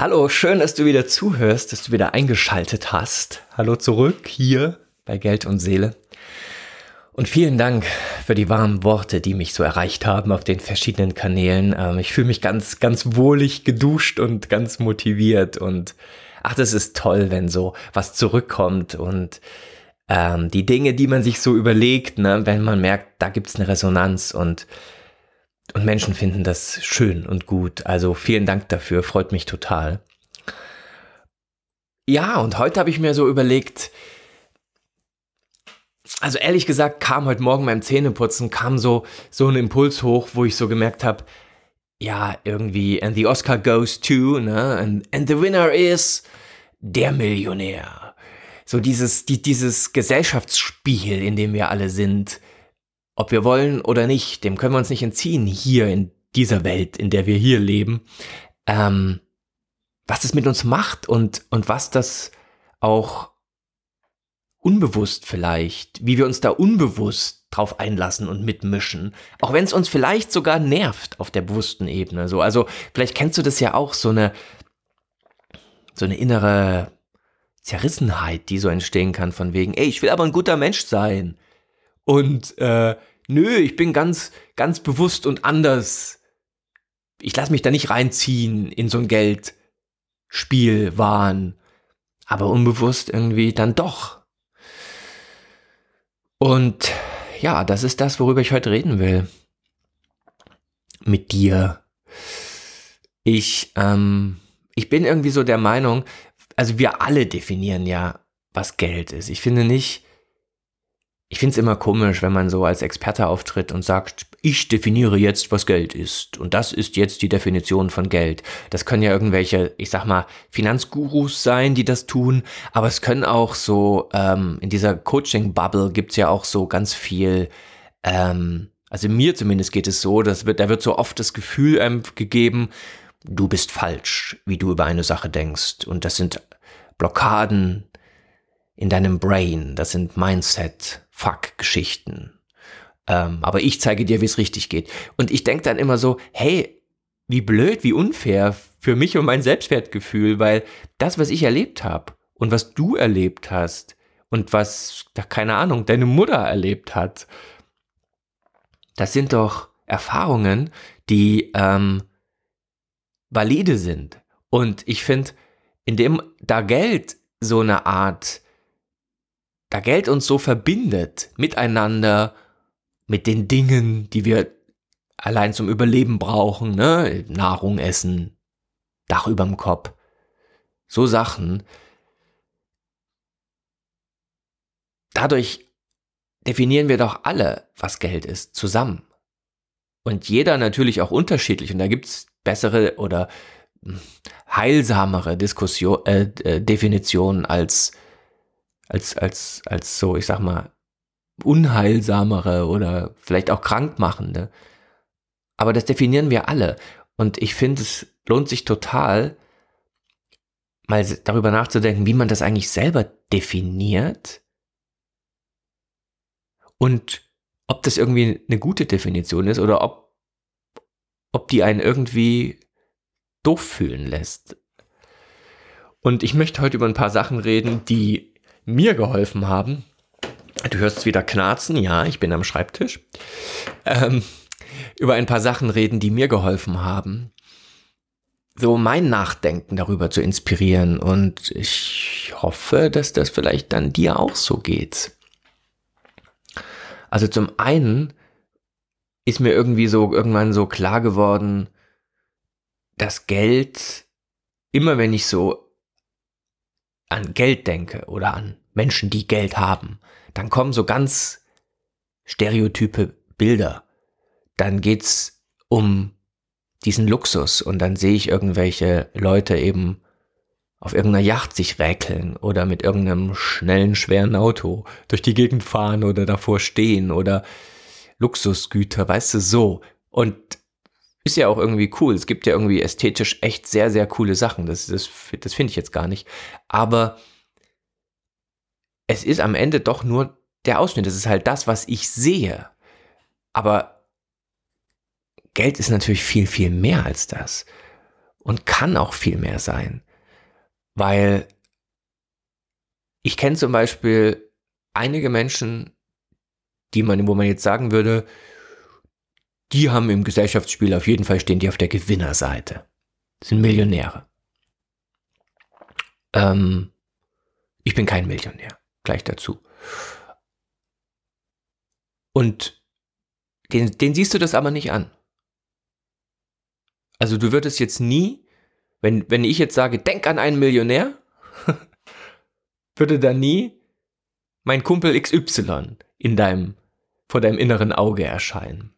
Hallo, schön, dass du wieder zuhörst, dass du wieder eingeschaltet hast. Hallo zurück hier bei Geld und Seele. Und vielen Dank für die warmen Worte, die mich so erreicht haben auf den verschiedenen Kanälen. Ähm, ich fühle mich ganz, ganz wohlig geduscht und ganz motiviert. Und ach, das ist toll, wenn so was zurückkommt und ähm, die Dinge, die man sich so überlegt, ne, wenn man merkt, da gibt's eine Resonanz und und Menschen finden das schön und gut. Also vielen Dank dafür, freut mich total. Ja, und heute habe ich mir so überlegt, also ehrlich gesagt kam heute Morgen beim Zähneputzen, kam so, so ein Impuls hoch, wo ich so gemerkt habe, ja, irgendwie, and the Oscar goes to, ne, and, and the winner is der Millionär. So dieses, die, dieses Gesellschaftsspiel, in dem wir alle sind, ob wir wollen oder nicht, dem können wir uns nicht entziehen hier in dieser Welt, in der wir hier leben. Ähm, was es mit uns macht und, und was das auch unbewusst vielleicht, wie wir uns da unbewusst drauf einlassen und mitmischen, auch wenn es uns vielleicht sogar nervt auf der bewussten Ebene. So, also vielleicht kennst du das ja auch so eine so eine innere Zerrissenheit, die so entstehen kann von wegen, ey, ich will aber ein guter Mensch sein und äh, nö, ich bin ganz, ganz bewusst und anders. Ich lasse mich da nicht reinziehen in so ein Geldspielwahn. Aber unbewusst irgendwie dann doch. Und ja, das ist das, worüber ich heute reden will. Mit dir. Ich, ähm, ich bin irgendwie so der Meinung, also wir alle definieren ja, was Geld ist. Ich finde nicht, ich finde es immer komisch, wenn man so als Experte auftritt und sagt, ich definiere jetzt, was Geld ist. Und das ist jetzt die Definition von Geld. Das können ja irgendwelche, ich sag mal, Finanzgurus sein, die das tun. Aber es können auch so, ähm, in dieser Coaching-Bubble gibt's ja auch so ganz viel, ähm, also mir zumindest geht es so, dass wird, da wird so oft das Gefühl ähm, gegeben, du bist falsch, wie du über eine Sache denkst. Und das sind Blockaden in deinem Brain. Das sind Mindset. Fuck-Geschichten. Ähm, aber ich zeige dir, wie es richtig geht. Und ich denke dann immer so, hey, wie blöd, wie unfair für mich und mein Selbstwertgefühl, weil das, was ich erlebt habe und was du erlebt hast und was, keine Ahnung, deine Mutter erlebt hat, das sind doch Erfahrungen, die ähm, valide sind. Und ich finde, indem da Geld so eine Art da Geld uns so verbindet miteinander, mit den Dingen, die wir allein zum Überleben brauchen, ne? Nahrung essen, Dach überm Kopf, so Sachen. Dadurch definieren wir doch alle, was Geld ist, zusammen. Und jeder natürlich auch unterschiedlich. Und da gibt's bessere oder hm, heilsamere Diskussion, äh, äh, Definitionen als als, als, als so, ich sag mal, unheilsamere oder vielleicht auch krankmachende. Aber das definieren wir alle. Und ich finde, es lohnt sich total, mal darüber nachzudenken, wie man das eigentlich selber definiert und ob das irgendwie eine gute Definition ist oder ob, ob die einen irgendwie doof fühlen lässt. Und ich möchte heute über ein paar Sachen reden, die mir geholfen haben. Du hörst wieder knarzen, ja, ich bin am Schreibtisch. Ähm, über ein paar Sachen reden, die mir geholfen haben, so mein Nachdenken darüber zu inspirieren. Und ich hoffe, dass das vielleicht dann dir auch so geht. Also zum einen ist mir irgendwie so irgendwann so klar geworden, dass Geld, immer wenn ich so an Geld denke oder an Menschen, die Geld haben, dann kommen so ganz stereotype Bilder. Dann geht's um diesen Luxus und dann sehe ich irgendwelche Leute eben auf irgendeiner Yacht sich räkeln oder mit irgendeinem schnellen, schweren Auto durch die Gegend fahren oder davor stehen oder Luxusgüter, weißt du, so. Und ist ja auch irgendwie cool. Es gibt ja irgendwie ästhetisch echt sehr, sehr coole Sachen. Das, das, das finde ich jetzt gar nicht. Aber es ist am Ende doch nur der Ausschnitt. Es ist halt das, was ich sehe. Aber Geld ist natürlich viel, viel mehr als das. und kann auch viel mehr sein. Weil ich kenne zum Beispiel einige Menschen, die man, wo man jetzt sagen würde, die haben im Gesellschaftsspiel auf jeden Fall stehen die auf der Gewinnerseite. Das sind Millionäre. Ähm, ich bin kein Millionär, gleich dazu. Und den, den siehst du das aber nicht an. Also du würdest jetzt nie, wenn, wenn ich jetzt sage, denk an einen Millionär, würde da nie mein Kumpel XY in deinem, vor deinem inneren Auge erscheinen.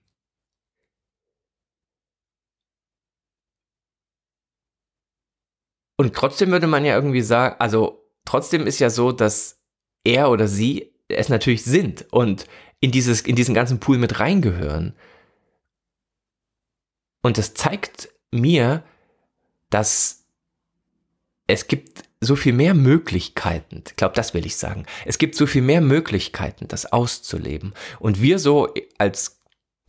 Und trotzdem würde man ja irgendwie sagen, also trotzdem ist ja so, dass er oder sie es natürlich sind und in, dieses, in diesen ganzen Pool mit reingehören. Und das zeigt mir, dass es gibt so viel mehr Möglichkeiten. Ich glaube, das will ich sagen. Es gibt so viel mehr Möglichkeiten, das auszuleben. Und wir so als,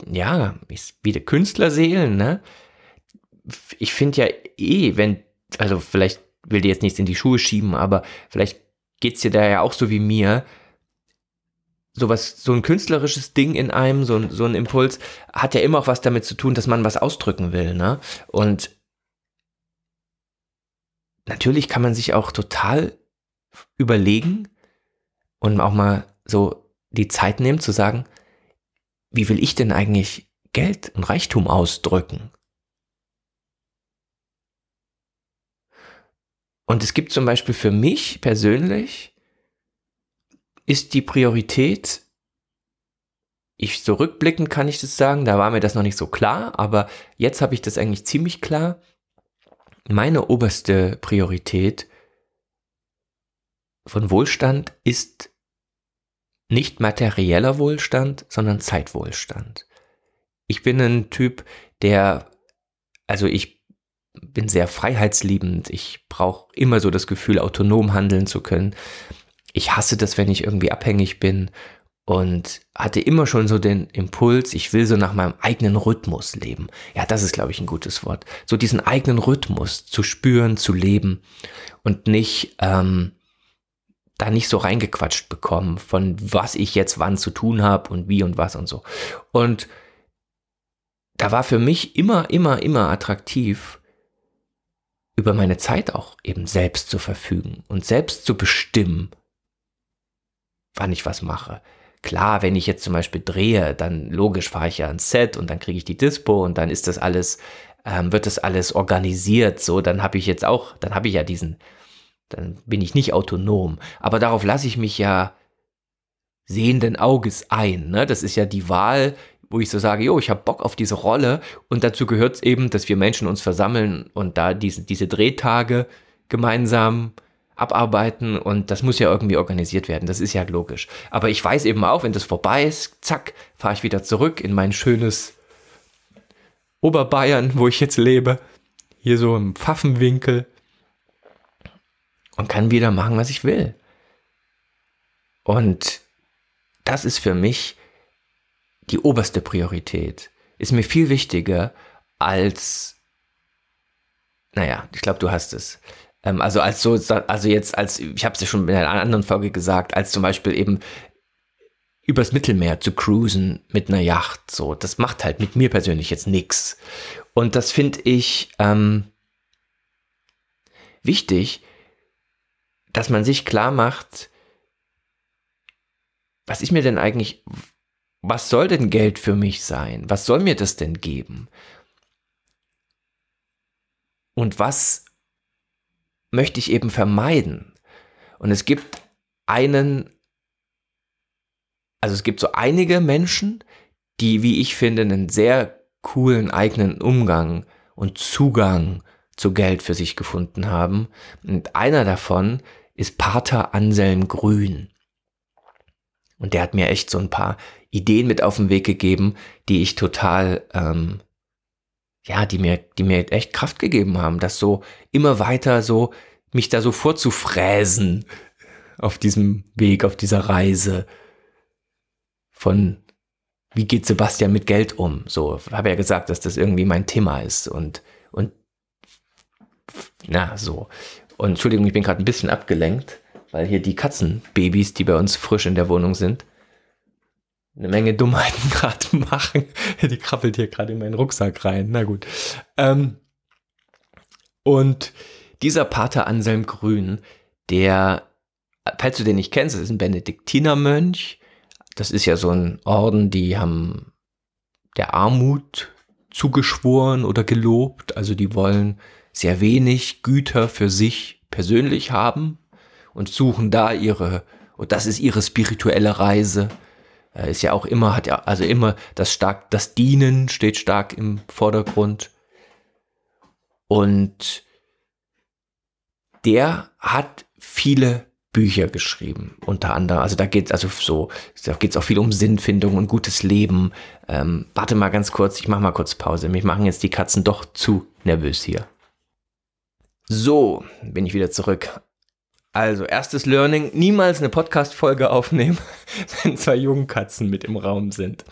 ja, wie die Künstlerseelen, ne? Ich finde ja eh, wenn, also vielleicht will dir jetzt nichts in die Schuhe schieben, aber vielleicht geht es dir da ja auch so wie mir, sowas, so ein künstlerisches Ding in einem, so ein, so ein Impuls, hat ja immer auch was damit zu tun, dass man was ausdrücken will, ne? Und natürlich kann man sich auch total überlegen und auch mal so die Zeit nehmen zu sagen, wie will ich denn eigentlich Geld und Reichtum ausdrücken? Und es gibt zum Beispiel für mich persönlich ist die Priorität, ich so rückblickend kann ich das sagen, da war mir das noch nicht so klar, aber jetzt habe ich das eigentlich ziemlich klar. Meine oberste Priorität von Wohlstand ist nicht materieller Wohlstand, sondern Zeitwohlstand. Ich bin ein Typ, der, also ich bin sehr freiheitsliebend. Ich brauche immer so das Gefühl, autonom handeln zu können ich hasse das, wenn ich irgendwie abhängig bin und hatte immer schon so den Impuls, ich will so nach meinem eigenen Rhythmus leben. Ja, das ist, glaube ich, ein gutes Wort. So diesen eigenen Rhythmus zu spüren, zu leben und nicht ähm, da nicht so reingequatscht bekommen, von was ich jetzt wann zu tun habe und wie und was und so. Und da war für mich immer, immer, immer attraktiv, über meine Zeit auch eben selbst zu verfügen und selbst zu bestimmen, wann ich was mache. Klar, wenn ich jetzt zum Beispiel drehe, dann logisch fahre ich ja ans Set und dann kriege ich die Dispo und dann ist das alles, ähm, wird das alles organisiert. So, dann habe ich jetzt auch, dann habe ich ja diesen, dann bin ich nicht autonom. Aber darauf lasse ich mich ja sehenden Auges ein. Ne? Das ist ja die Wahl, wo ich so sage, jo, ich habe Bock auf diese Rolle und dazu gehört es eben, dass wir Menschen uns versammeln und da diese, diese Drehtage gemeinsam abarbeiten und das muss ja irgendwie organisiert werden. Das ist ja logisch. Aber ich weiß eben auch, wenn das vorbei ist, zack, fahre ich wieder zurück in mein schönes Oberbayern, wo ich jetzt lebe. Hier so im Pfaffenwinkel. Und kann wieder machen, was ich will. Und das ist für mich die oberste Priorität. Ist mir viel wichtiger als, naja, ich glaube, du hast es ähm, also als so, also jetzt als, ich habe es ja schon in einer anderen Folge gesagt, als zum Beispiel eben übers Mittelmeer zu cruisen mit einer Yacht, so, das macht halt mit mir persönlich jetzt nichts. Und das finde ich ähm, wichtig, dass man sich klar macht, was ist mir denn eigentlich, was soll denn Geld für mich sein? Was soll mir das denn geben? Und was möchte ich eben vermeiden. Und es gibt einen, also es gibt so einige Menschen, die, wie ich finde, einen sehr coolen eigenen Umgang und Zugang zu Geld für sich gefunden haben. Und einer davon ist Pater Anselm Grün. Und der hat mir echt so ein paar Ideen mit auf den Weg gegeben, die ich total ähm, ja, die mir, die mir echt Kraft gegeben haben, das so immer weiter so, mich da so vorzufräsen auf diesem Weg, auf dieser Reise von wie geht Sebastian mit Geld um? So, habe ja gesagt, dass das irgendwie mein Thema ist und, und Na, so. Und Entschuldigung, ich bin gerade ein bisschen abgelenkt, weil hier die Katzenbabys, die bei uns frisch in der Wohnung sind, eine Menge Dummheiten gerade machen. Die krabbelt hier gerade in meinen Rucksack rein. Na gut. Ähm, und dieser Pater Anselm Grün, der, falls du den nicht kennst, ist ein Benediktinermönch. Das ist ja so ein Orden, die haben der Armut zugeschworen oder gelobt. Also die wollen sehr wenig Güter für sich persönlich haben und suchen da ihre, und das ist ihre spirituelle Reise. Ist ja auch immer, hat ja, also immer das stark, das Dienen steht stark im Vordergrund. Und der hat viele Bücher geschrieben, unter anderem. Also da geht es also so, da geht es auch viel um Sinnfindung und gutes Leben. Ähm, warte mal ganz kurz, ich mache mal kurz Pause. Mich machen jetzt die Katzen doch zu nervös hier. So, bin ich wieder zurück. Also, erstes Learning, niemals eine Podcast-Folge aufnehmen, wenn zwei Jungkatzen mit im Raum sind.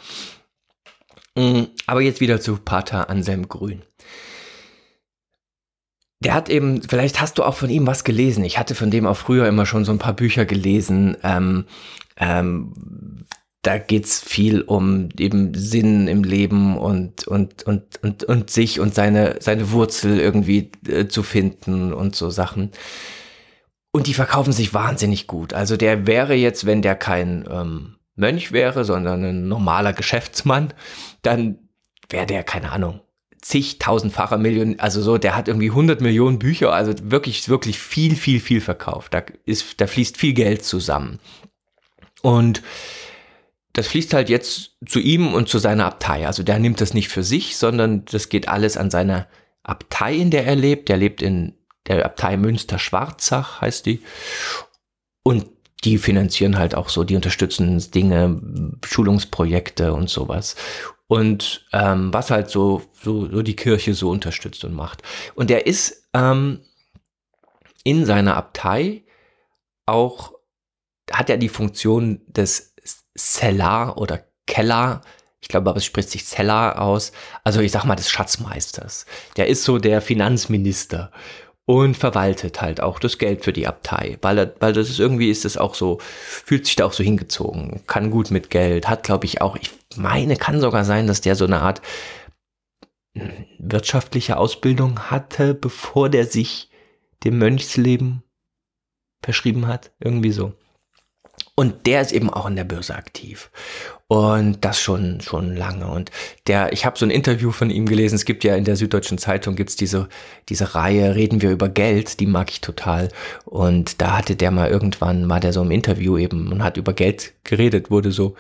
Mm, aber jetzt wieder zu Pater Anselm Grün. Der hat eben, vielleicht hast du auch von ihm was gelesen. Ich hatte von dem auch früher immer schon so ein paar Bücher gelesen. Ähm, ähm, da geht's viel um eben Sinn im Leben und, und, und, und, und sich und seine, seine Wurzel irgendwie äh, zu finden und so Sachen. Und die verkaufen sich wahnsinnig gut. Also der wäre jetzt, wenn der kein ähm, Mönch wäre, sondern ein normaler Geschäftsmann, dann wäre der, keine Ahnung, zigtausendfacher Millionen, also so, der hat irgendwie 100 Millionen Bücher, also wirklich, wirklich viel, viel, viel verkauft. Da ist, da fließt viel Geld zusammen. Und das fließt halt jetzt zu ihm und zu seiner Abtei. Also der nimmt das nicht für sich, sondern das geht alles an seine Abtei, in der er lebt. Der lebt in der Abtei Münster-Schwarzach, heißt die. Und die finanzieren halt auch so, die unterstützen Dinge, Schulungsprojekte und sowas und ähm, was halt so, so, so die Kirche so unterstützt und macht. Und er ist ähm, in seiner Abtei auch, hat er die Funktion des Cellar oder Keller, ich glaube aber es spricht sich Cellar aus, also ich sag mal des Schatzmeisters. Der ist so der Finanzminister und verwaltet halt auch das Geld für die Abtei, weil, weil das ist irgendwie ist es auch so, fühlt sich da auch so hingezogen, kann gut mit Geld, hat glaube ich auch, ich meine, kann sogar sein, dass der so eine Art hm, wirtschaftliche Ausbildung hatte, bevor der sich dem Mönchsleben verschrieben hat, irgendwie so. Und der ist eben auch in der Börse aktiv. Und das schon, schon lange. Und der, ich habe so ein Interview von ihm gelesen. Es gibt ja in der Süddeutschen Zeitung gibt's diese, diese Reihe, reden wir über Geld, die mag ich total. Und da hatte der mal irgendwann, war der so im Interview eben und hat über Geld geredet, wurde so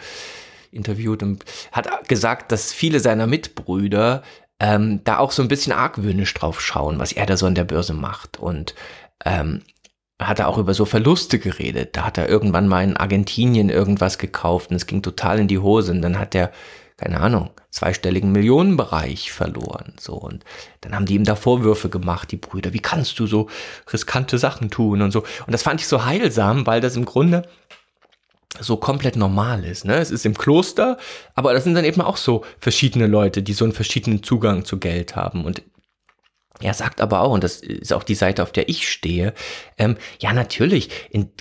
interviewt und hat gesagt, dass viele seiner Mitbrüder ähm, da auch so ein bisschen argwöhnisch drauf schauen, was er da so in der Börse macht. Und ähm, hat er auch über so Verluste geredet. Da hat er irgendwann mal in Argentinien irgendwas gekauft und es ging total in die Hose und dann hat er, keine Ahnung, zweistelligen Millionenbereich verloren. So und dann haben die ihm da Vorwürfe gemacht, die Brüder. Wie kannst du so riskante Sachen tun und so? Und das fand ich so heilsam, weil das im Grunde so komplett normal ist. Ne? Es ist im Kloster, aber das sind dann eben auch so verschiedene Leute, die so einen verschiedenen Zugang zu Geld haben. Und er sagt aber auch, und das ist auch die Seite, auf der ich stehe, ähm, ja natürlich,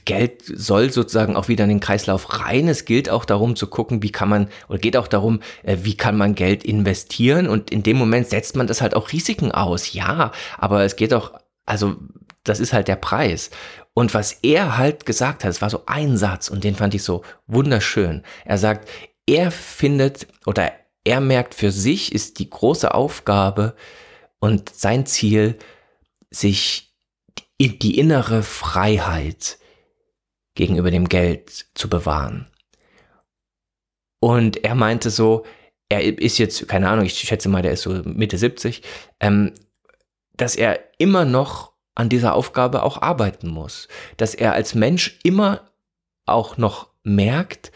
Geld soll sozusagen auch wieder in den Kreislauf rein. Es gilt auch darum zu gucken, wie kann man, oder geht auch darum, äh, wie kann man Geld investieren. Und in dem Moment setzt man das halt auch Risiken aus. Ja, aber es geht auch, also das ist halt der Preis. Und was er halt gesagt hat, es war so ein Satz und den fand ich so wunderschön. Er sagt, er findet oder er merkt für sich ist die große Aufgabe, und sein Ziel, sich die innere Freiheit gegenüber dem Geld zu bewahren. Und er meinte so, er ist jetzt, keine Ahnung, ich schätze mal, der ist so Mitte 70, ähm, dass er immer noch an dieser Aufgabe auch arbeiten muss. Dass er als Mensch immer auch noch merkt,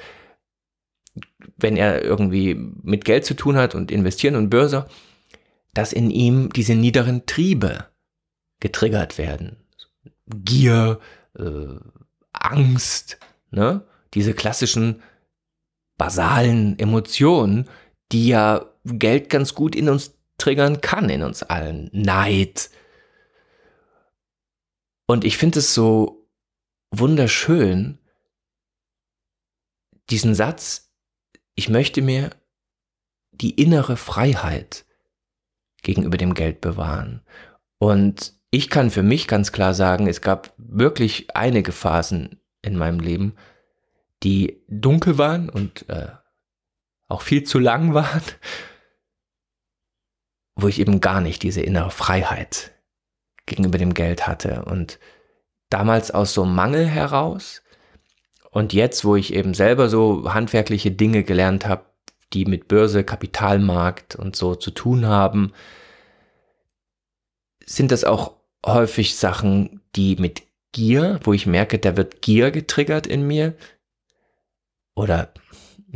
wenn er irgendwie mit Geld zu tun hat und investieren und Börse, dass in ihm diese niederen Triebe getriggert werden. Gier, äh, Angst, ne? diese klassischen basalen Emotionen, die ja Geld ganz gut in uns triggern kann, in uns allen. Neid, Und ich finde es so wunderschön, diesen Satz, ich möchte mir die innere Freiheit gegenüber dem Geld bewahren. Und ich kann für mich ganz klar sagen, es gab wirklich einige Phasen in meinem Leben, die dunkel waren und äh, auch viel zu lang waren, wo ich eben gar nicht diese innere Freiheit gegenüber dem Geld hatte. Und damals aus so Mangel heraus und jetzt, wo ich eben selber so handwerkliche Dinge gelernt habe, die mit Börse, Kapitalmarkt und so zu tun haben, sind das auch häufig Sachen, die mit Gier, wo ich merke, da wird Gier getriggert in mir. Oder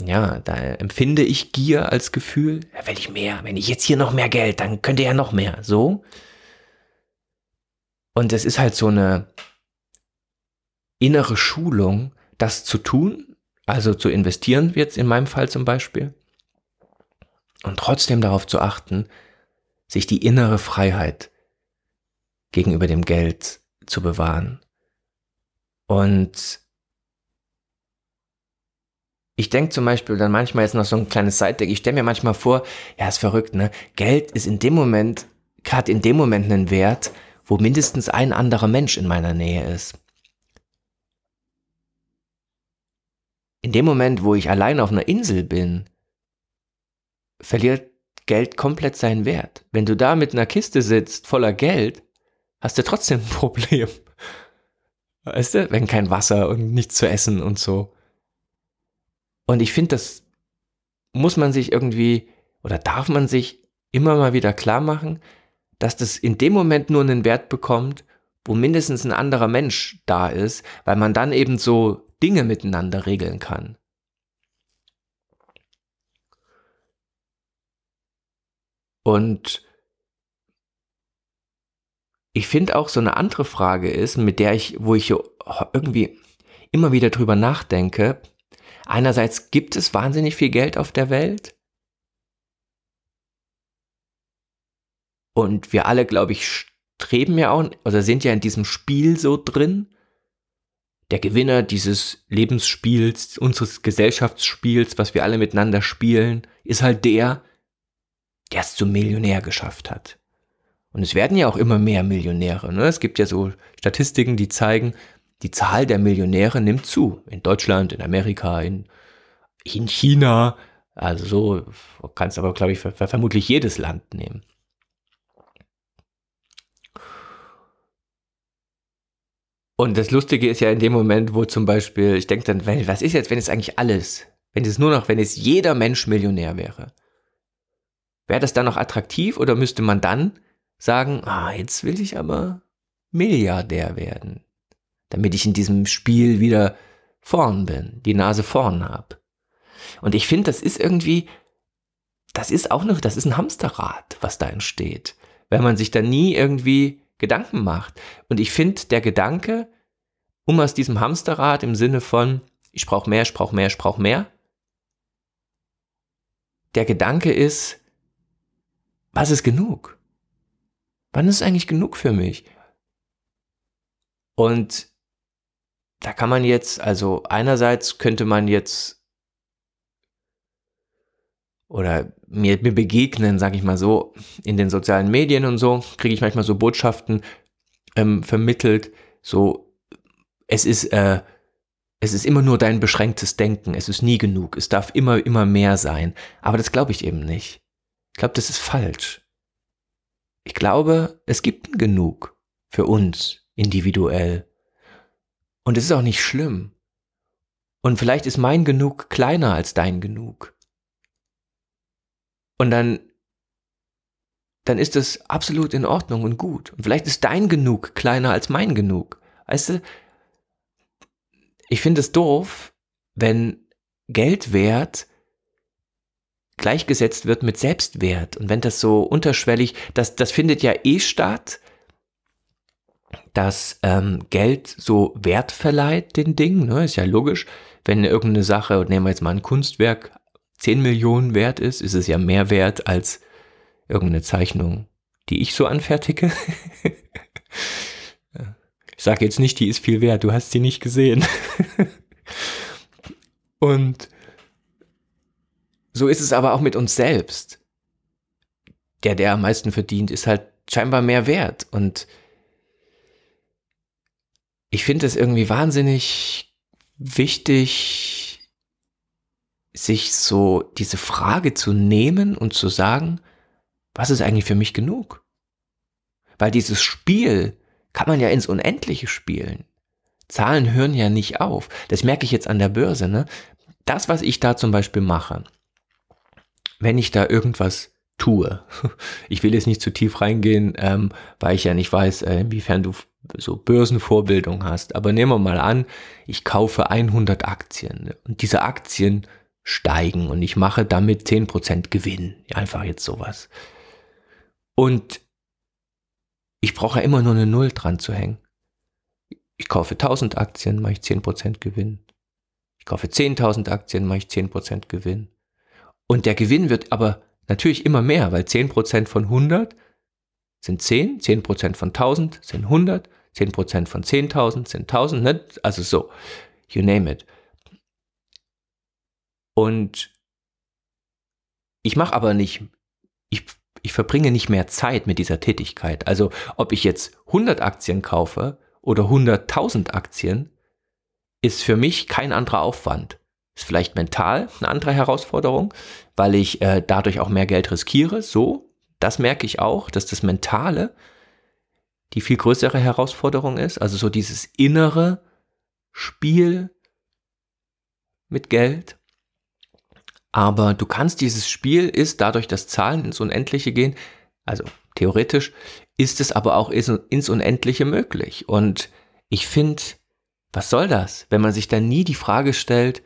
ja, da empfinde ich Gier als Gefühl. Ja, will ich mehr. Wenn ich jetzt hier noch mehr Geld, dann könnte ja noch mehr. So. Und es ist halt so eine innere Schulung, das zu tun, also zu investieren, jetzt in meinem Fall zum Beispiel. Und trotzdem darauf zu achten, sich die innere Freiheit gegenüber dem Geld zu bewahren. Und ich denke zum Beispiel dann manchmal jetzt noch so ein kleines Side-Deck. Ich stelle mir manchmal vor, ja, ist verrückt, ne? Geld ist in dem Moment, gerade in dem Moment einen Wert, wo mindestens ein anderer Mensch in meiner Nähe ist. In dem Moment, wo ich allein auf einer Insel bin, verliert Geld komplett seinen Wert. Wenn du da mit einer Kiste sitzt voller Geld, hast du trotzdem ein Problem. Weißt du, wenn kein Wasser und nichts zu essen und so. Und ich finde, das muss man sich irgendwie oder darf man sich immer mal wieder klar machen, dass das in dem Moment nur einen Wert bekommt, wo mindestens ein anderer Mensch da ist, weil man dann eben so Dinge miteinander regeln kann. Und ich finde auch so eine andere Frage ist, mit der ich, wo ich irgendwie immer wieder drüber nachdenke. Einerseits gibt es wahnsinnig viel Geld auf der Welt. Und wir alle, glaube ich, streben ja auch, oder sind ja in diesem Spiel so drin. Der Gewinner dieses Lebensspiels, unseres Gesellschaftsspiels, was wir alle miteinander spielen, ist halt der, der es zum Millionär geschafft hat. Und es werden ja auch immer mehr Millionäre. Ne? Es gibt ja so Statistiken, die zeigen, die Zahl der Millionäre nimmt zu. In Deutschland, in Amerika, in, in China. Also so kannst aber, glaube ich, vermutlich jedes Land nehmen. Und das Lustige ist ja in dem Moment, wo zum Beispiel, ich denke dann, was ist jetzt, wenn es eigentlich alles, wenn es nur noch, wenn es jeder Mensch Millionär wäre? Wäre das dann noch attraktiv oder müsste man dann sagen, ah, jetzt will ich aber Milliardär werden, damit ich in diesem Spiel wieder vorn bin, die Nase vorn habe. Und ich finde, das ist irgendwie, das ist auch noch, das ist ein Hamsterrad, was da entsteht, wenn man sich da nie irgendwie Gedanken macht. Und ich finde, der Gedanke, um aus diesem Hamsterrad im Sinne von, ich brauche mehr, ich brauche mehr, ich brauche mehr, der Gedanke ist, was ist genug? Wann ist eigentlich genug für mich? Und da kann man jetzt, also einerseits könnte man jetzt oder mir, mir begegnen, sage ich mal so, in den sozialen Medien und so, kriege ich manchmal so Botschaften ähm, vermittelt, so es ist, äh, es ist immer nur dein beschränktes Denken, es ist nie genug, es darf immer, immer mehr sein. Aber das glaube ich eben nicht. Ich glaube, das ist falsch. Ich glaube, es gibt genug für uns individuell. Und es ist auch nicht schlimm. Und vielleicht ist mein Genug kleiner als dein Genug. Und dann, dann ist es absolut in Ordnung und gut. Und vielleicht ist dein Genug kleiner als mein Genug. Weißt du, ich finde es doof, wenn Geldwert gleichgesetzt wird mit Selbstwert. Und wenn das so unterschwellig, das, das findet ja eh statt, dass ähm, Geld so Wert verleiht den Dingen, ne? ist ja logisch. Wenn irgendeine Sache, nehmen wir jetzt mal ein Kunstwerk, 10 Millionen wert ist, ist es ja mehr wert als irgendeine Zeichnung, die ich so anfertige. Ich sage jetzt nicht, die ist viel wert, du hast sie nicht gesehen. Und so ist es aber auch mit uns selbst. Der, der am meisten verdient, ist halt scheinbar mehr wert. Und ich finde es irgendwie wahnsinnig wichtig, sich so diese Frage zu nehmen und zu sagen, was ist eigentlich für mich genug? Weil dieses Spiel kann man ja ins Unendliche spielen. Zahlen hören ja nicht auf. Das merke ich jetzt an der Börse. Ne? Das, was ich da zum Beispiel mache, wenn ich da irgendwas tue, ich will jetzt nicht zu tief reingehen, ähm, weil ich ja nicht weiß, äh, inwiefern du so Börsenvorbildung hast. Aber nehmen wir mal an, ich kaufe 100 Aktien und diese Aktien steigen und ich mache damit 10% Gewinn. Einfach jetzt sowas. Und ich brauche ja immer nur eine Null dran zu hängen. Ich kaufe 1000 Aktien, mache ich 10% Gewinn. Ich kaufe 10.000 Aktien, mache ich 10% Gewinn. Und der Gewinn wird aber natürlich immer mehr, weil 10% von 100 sind 10, 10% von 1000 sind 100, 10% von 10.000 sind 1000, ne? also so, you name it. Und ich mache aber nicht, ich, ich verbringe nicht mehr Zeit mit dieser Tätigkeit. Also ob ich jetzt 100 Aktien kaufe oder 100.000 Aktien, ist für mich kein anderer Aufwand. Ist vielleicht mental eine andere Herausforderung, weil ich äh, dadurch auch mehr Geld riskiere. So, das merke ich auch, dass das Mentale die viel größere Herausforderung ist. Also so dieses innere Spiel mit Geld. Aber du kannst dieses Spiel ist dadurch, dass Zahlen ins Unendliche gehen, also theoretisch, ist es aber auch ins Unendliche möglich. Und ich finde, was soll das, wenn man sich dann nie die Frage stellt,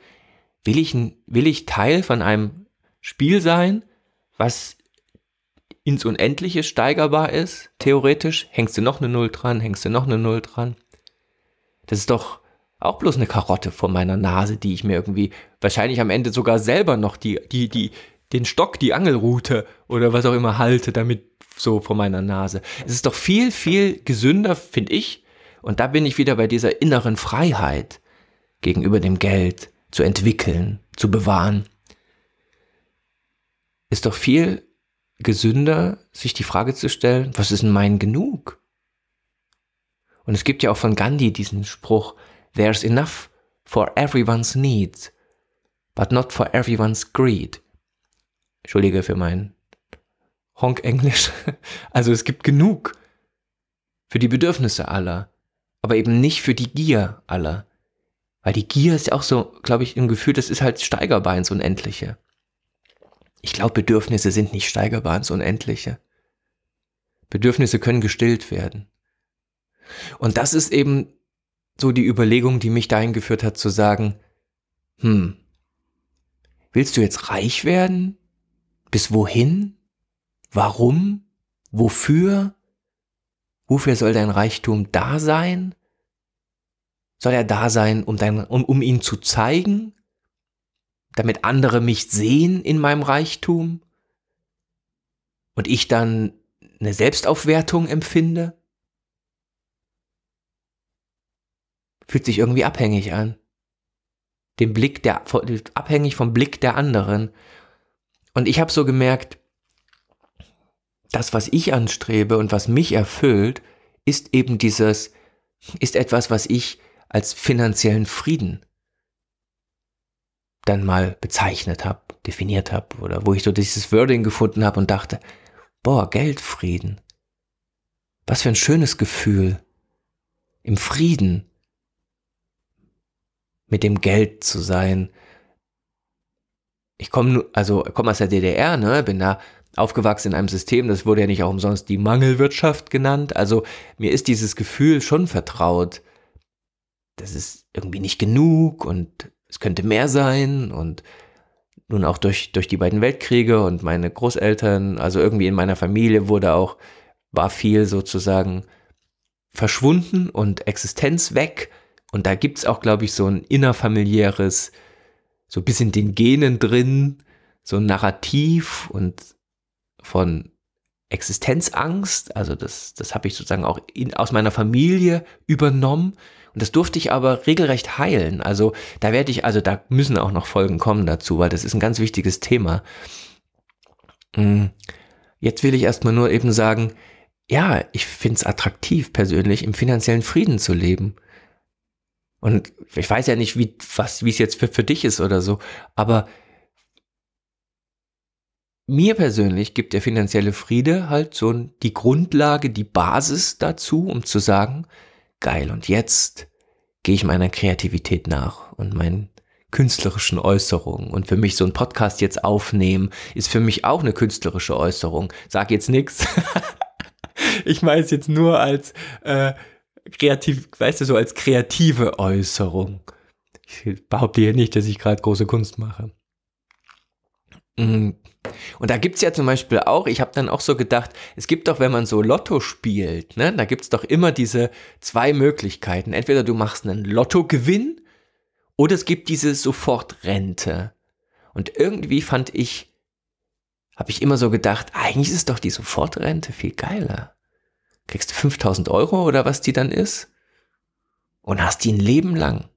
will ich, will ich Teil von einem Spiel sein, was ins Unendliche steigerbar ist, theoretisch, hängst du noch eine Null dran, hängst du noch eine Null dran. Das ist doch auch bloß eine Karotte vor meiner Nase, die ich mir irgendwie wahrscheinlich am Ende sogar selber noch die, die, die, den Stock, die Angelrute oder was auch immer halte, damit so vor meiner Nase. Es ist doch viel, viel gesünder, finde ich. Und da bin ich wieder bei dieser inneren Freiheit gegenüber dem Geld zu entwickeln, zu bewahren. Ist doch viel gesünder, sich die Frage zu stellen, was ist denn mein Genug? Und es gibt ja auch von Gandhi diesen Spruch, There's enough for everyone's needs, but not for everyone's greed. Entschuldige für mein Honk-Englisch. Also es gibt genug für die Bedürfnisse aller, aber eben nicht für die Gier aller. Weil die Gier ist ja auch so, glaube ich, im Gefühl, das ist halt steigerbar ins Unendliche. Ich glaube, Bedürfnisse sind nicht steigerbar ins Unendliche. Bedürfnisse können gestillt werden. Und das ist eben so die Überlegung, die mich dahin geführt hat zu sagen, hm, willst du jetzt reich werden? Bis wohin? Warum? Wofür? Wofür soll dein Reichtum da sein? Soll er da sein, um, dein, um, um ihn zu zeigen? Damit andere mich sehen in meinem Reichtum? Und ich dann eine Selbstaufwertung empfinde? Fühlt sich irgendwie abhängig an. Dem Blick der, abhängig vom Blick der anderen. Und ich habe so gemerkt, das, was ich anstrebe und was mich erfüllt, ist eben dieses, ist etwas, was ich als finanziellen Frieden dann mal bezeichnet habe, definiert habe oder wo ich so dieses Wording gefunden habe und dachte, boah, Geldfrieden. Was für ein schönes Gefühl, im Frieden mit dem Geld zu sein. Ich komme also komme aus der DDR, ne, bin da aufgewachsen in einem System, das wurde ja nicht auch umsonst die Mangelwirtschaft genannt. Also mir ist dieses Gefühl schon vertraut. Das ist irgendwie nicht genug und es könnte mehr sein und nun auch durch, durch die beiden Weltkriege und meine Großeltern, also irgendwie in meiner Familie wurde auch, war viel sozusagen verschwunden und Existenz weg. Und da gibt's auch, glaube ich, so ein innerfamiliäres, so ein bisschen den Genen drin, so ein Narrativ und von Existenzangst. Also das, das habe ich sozusagen auch in, aus meiner Familie übernommen. Und das durfte ich aber regelrecht heilen. Also da werde ich, also da müssen auch noch Folgen kommen dazu, weil das ist ein ganz wichtiges Thema. Mm, jetzt will ich erstmal nur eben sagen, ja, ich finde es attraktiv persönlich, im finanziellen Frieden zu leben. Und ich weiß ja nicht, wie was wie es jetzt für, für dich ist oder so, aber mir persönlich gibt der finanzielle Friede halt so die Grundlage, die Basis dazu, um zu sagen, geil, und jetzt gehe ich meiner Kreativität nach und meinen künstlerischen Äußerungen. Und für mich so ein Podcast jetzt aufnehmen, ist für mich auch eine künstlerische Äußerung. Sag jetzt nichts. Ich meine es jetzt nur als äh, kreativ, weißt du, so als kreative Äußerung. Ich behaupte hier nicht, dass ich gerade große Kunst mache. Mm. Und da gibt's ja zum Beispiel auch, ich habe dann auch so gedacht, es gibt doch, wenn man so Lotto spielt, ne, da gibt's doch immer diese zwei Möglichkeiten. Entweder du machst einen Lottogewinn oder es gibt diese Sofortrente. Und irgendwie fand ich, habe ich immer so gedacht, eigentlich ist doch die Sofortrente viel geiler kriegst du 5000 Euro oder was die dann ist und hast die ein Leben lang.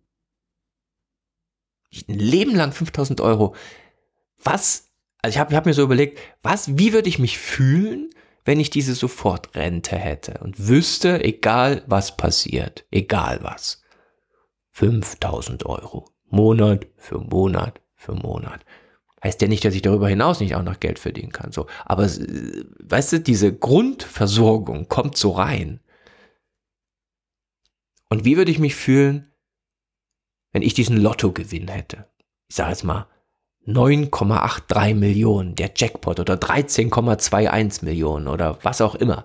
Ein Leben lang 5000 Euro. Was, also ich habe hab mir so überlegt, was, wie würde ich mich fühlen, wenn ich diese Sofortrente hätte und wüsste, egal was passiert, egal was. 5000 Euro. Monat für Monat für Monat. Heißt ja nicht, dass ich darüber hinaus nicht auch noch Geld verdienen kann. So, aber weißt du, diese Grundversorgung kommt so rein. Und wie würde ich mich fühlen, wenn ich diesen Lottogewinn hätte? Ich sage jetzt mal 9,83 Millionen, der Jackpot oder 13,21 Millionen oder was auch immer.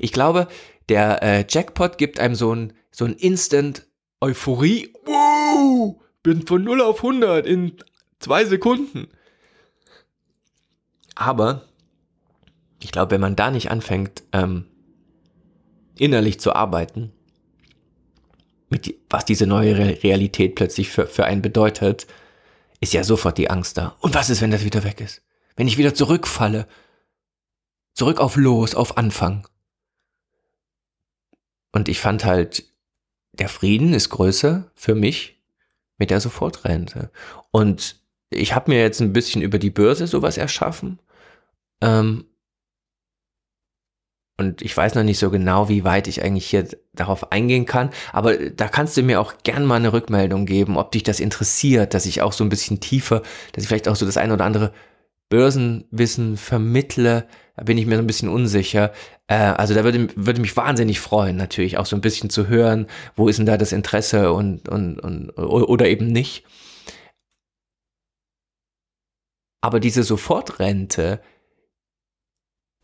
Ich glaube, der äh, Jackpot gibt einem so ein, so ein Instant Euphorie. Wow! bin von 0 auf 100 in zwei Sekunden. Aber ich glaube, wenn man da nicht anfängt, ähm, innerlich zu arbeiten, mit, was diese neue Realität plötzlich für, für einen bedeutet, ist ja sofort die Angst da. Und was ist, wenn das wieder weg ist? Wenn ich wieder zurückfalle? Zurück auf Los, auf Anfang. Und ich fand halt, der Frieden ist größer für mich mit der Sofortrente. Und ich habe mir jetzt ein bisschen über die Börse sowas erschaffen. Ähm, und ich weiß noch nicht so genau, wie weit ich eigentlich hier darauf eingehen kann. Aber da kannst du mir auch gern mal eine Rückmeldung geben, ob dich das interessiert, dass ich auch so ein bisschen tiefer, dass ich vielleicht auch so das eine oder andere Börsenwissen vermittle. Da bin ich mir so ein bisschen unsicher. Äh, also da würde, würde mich wahnsinnig freuen, natürlich auch so ein bisschen zu hören, wo ist denn da das Interesse und, und, und oder eben nicht. Aber diese Sofortrente,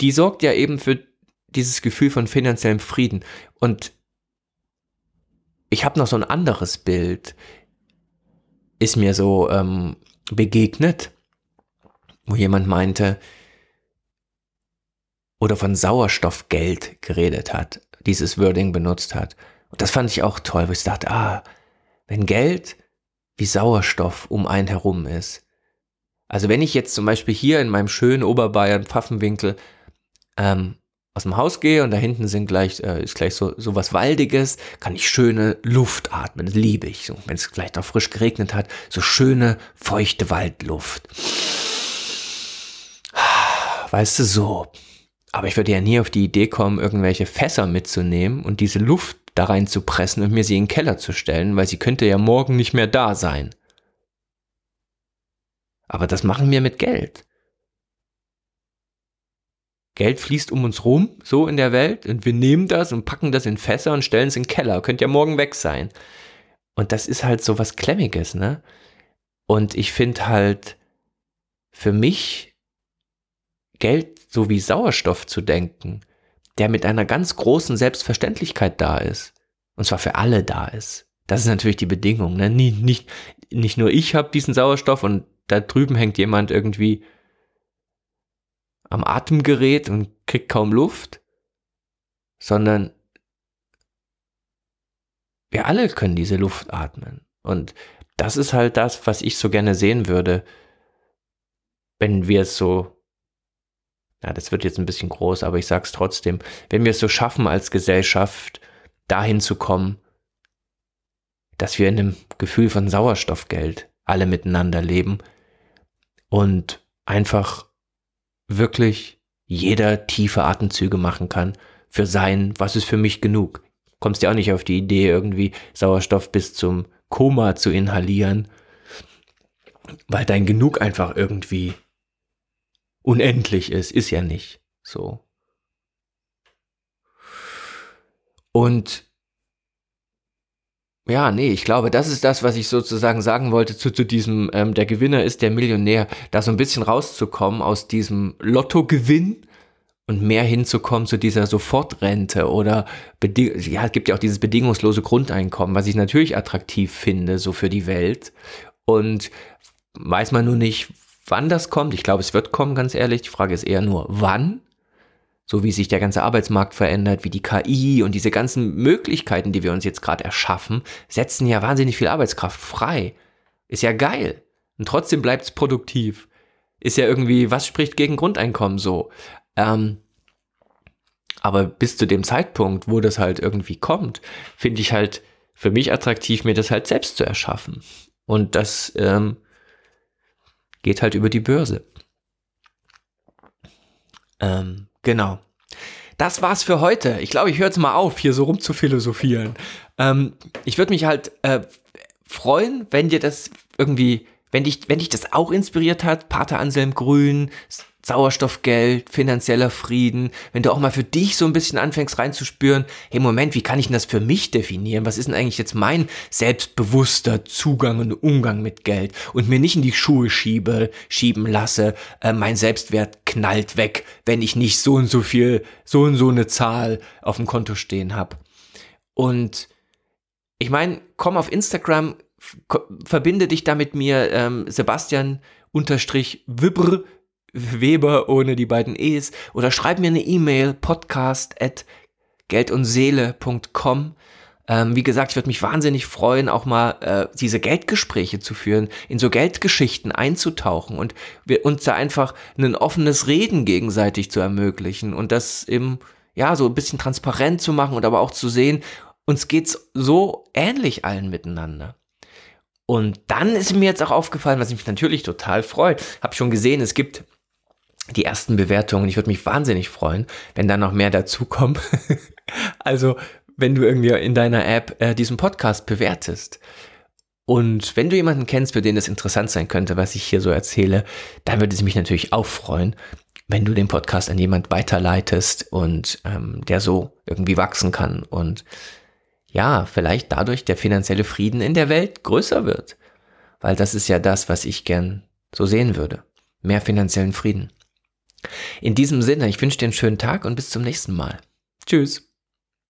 die sorgt ja eben für dieses Gefühl von finanziellem Frieden. Und ich habe noch so ein anderes Bild, ist mir so ähm, begegnet, wo jemand meinte, oder von Sauerstoffgeld geredet hat, dieses Wording benutzt hat. Und das fand ich auch toll, wo ich dachte, ah, wenn Geld wie Sauerstoff um einen herum ist. Also wenn ich jetzt zum Beispiel hier in meinem schönen Oberbayern Pfaffenwinkel ähm, aus dem Haus gehe und da hinten sind gleich, äh, ist gleich so, so was Waldiges, kann ich schöne Luft atmen. Das liebe ich. So, wenn es vielleicht auch frisch geregnet hat, so schöne, feuchte Waldluft. Weißt du, so. Aber ich würde ja nie auf die Idee kommen, irgendwelche Fässer mitzunehmen und diese Luft da rein zu pressen und mir sie in den Keller zu stellen, weil sie könnte ja morgen nicht mehr da sein. Aber das machen wir mit Geld. Geld fließt um uns rum, so in der Welt, und wir nehmen das und packen das in Fässer und stellen es in den Keller. Könnte ja morgen weg sein. Und das ist halt so was Klemmiges, ne? Und ich finde halt, für mich Geld so wie Sauerstoff zu denken, der mit einer ganz großen Selbstverständlichkeit da ist. Und zwar für alle da ist. Das ist natürlich die Bedingung. Ne? Nicht, nicht, nicht nur ich habe diesen Sauerstoff und da drüben hängt jemand irgendwie am Atemgerät und kriegt kaum Luft, sondern wir alle können diese Luft atmen. Und das ist halt das, was ich so gerne sehen würde, wenn wir es so ja, das wird jetzt ein bisschen groß, aber ich sag's trotzdem, wenn wir es so schaffen als Gesellschaft, dahin zu kommen, dass wir in einem Gefühl von Sauerstoffgeld alle miteinander leben und einfach wirklich jeder tiefe Atemzüge machen kann für sein, was ist für mich genug. Kommst ja auch nicht auf die Idee, irgendwie Sauerstoff bis zum Koma zu inhalieren, weil dein Genug einfach irgendwie unendlich ist, ist ja nicht so. Und ja, nee, ich glaube, das ist das, was ich sozusagen sagen wollte zu, zu diesem, ähm, der Gewinner ist der Millionär, da so ein bisschen rauszukommen aus diesem Lottogewinn und mehr hinzukommen zu dieser Sofortrente oder, ja, es gibt ja auch dieses bedingungslose Grundeinkommen, was ich natürlich attraktiv finde, so für die Welt. Und weiß man nur nicht, wann das kommt. Ich glaube, es wird kommen, ganz ehrlich. Die Frage ist eher nur, wann so wie sich der ganze Arbeitsmarkt verändert, wie die KI und diese ganzen Möglichkeiten, die wir uns jetzt gerade erschaffen, setzen ja wahnsinnig viel Arbeitskraft frei. Ist ja geil. Und trotzdem bleibt es produktiv. Ist ja irgendwie, was spricht gegen Grundeinkommen so? Ähm, aber bis zu dem Zeitpunkt, wo das halt irgendwie kommt, finde ich halt für mich attraktiv, mir das halt selbst zu erschaffen. Und das ähm, geht halt über die Börse. Ähm, Genau. Das war's für heute. Ich glaube, ich höre jetzt mal auf, hier so rum zu philosophieren. Ähm, ich würde mich halt äh, freuen, wenn dir das irgendwie, wenn dich, wenn dich das auch inspiriert hat. Pater Anselm Grün, Sauerstoffgeld, finanzieller Frieden, wenn du auch mal für dich so ein bisschen anfängst reinzuspüren, hey Moment, wie kann ich denn das für mich definieren? Was ist denn eigentlich jetzt mein selbstbewusster Zugang und Umgang mit Geld und mir nicht in die Schuhe schiebe, schieben lasse, äh, mein Selbstwert knallt weg, wenn ich nicht so und so viel, so und so eine Zahl auf dem Konto stehen habe. Und ich meine, komm auf Instagram, verbinde dich da mit mir, ähm, Sebastian unterstrich Wibr Weber ohne die beiden E's oder schreib mir eine E-Mail podcast at geldundseele.com. Ähm, wie gesagt, ich würde mich wahnsinnig freuen, auch mal äh, diese Geldgespräche zu führen, in so Geldgeschichten einzutauchen und wir, uns da einfach ein offenes Reden gegenseitig zu ermöglichen und das eben, ja, so ein bisschen transparent zu machen und aber auch zu sehen, uns geht's so ähnlich allen miteinander. Und dann ist mir jetzt auch aufgefallen, was mich natürlich total freut. Hab schon gesehen, es gibt die ersten Bewertungen. Ich würde mich wahnsinnig freuen, wenn da noch mehr dazukommen. also, wenn du irgendwie in deiner App äh, diesen Podcast bewertest. Und wenn du jemanden kennst, für den es interessant sein könnte, was ich hier so erzähle, dann würde es mich natürlich auch freuen, wenn du den Podcast an jemand weiterleitest und ähm, der so irgendwie wachsen kann und ja, vielleicht dadurch der finanzielle Frieden in der Welt größer wird. Weil das ist ja das, was ich gern so sehen würde. Mehr finanziellen Frieden. In diesem Sinne, ich wünsche dir einen schönen Tag und bis zum nächsten Mal. Tschüss.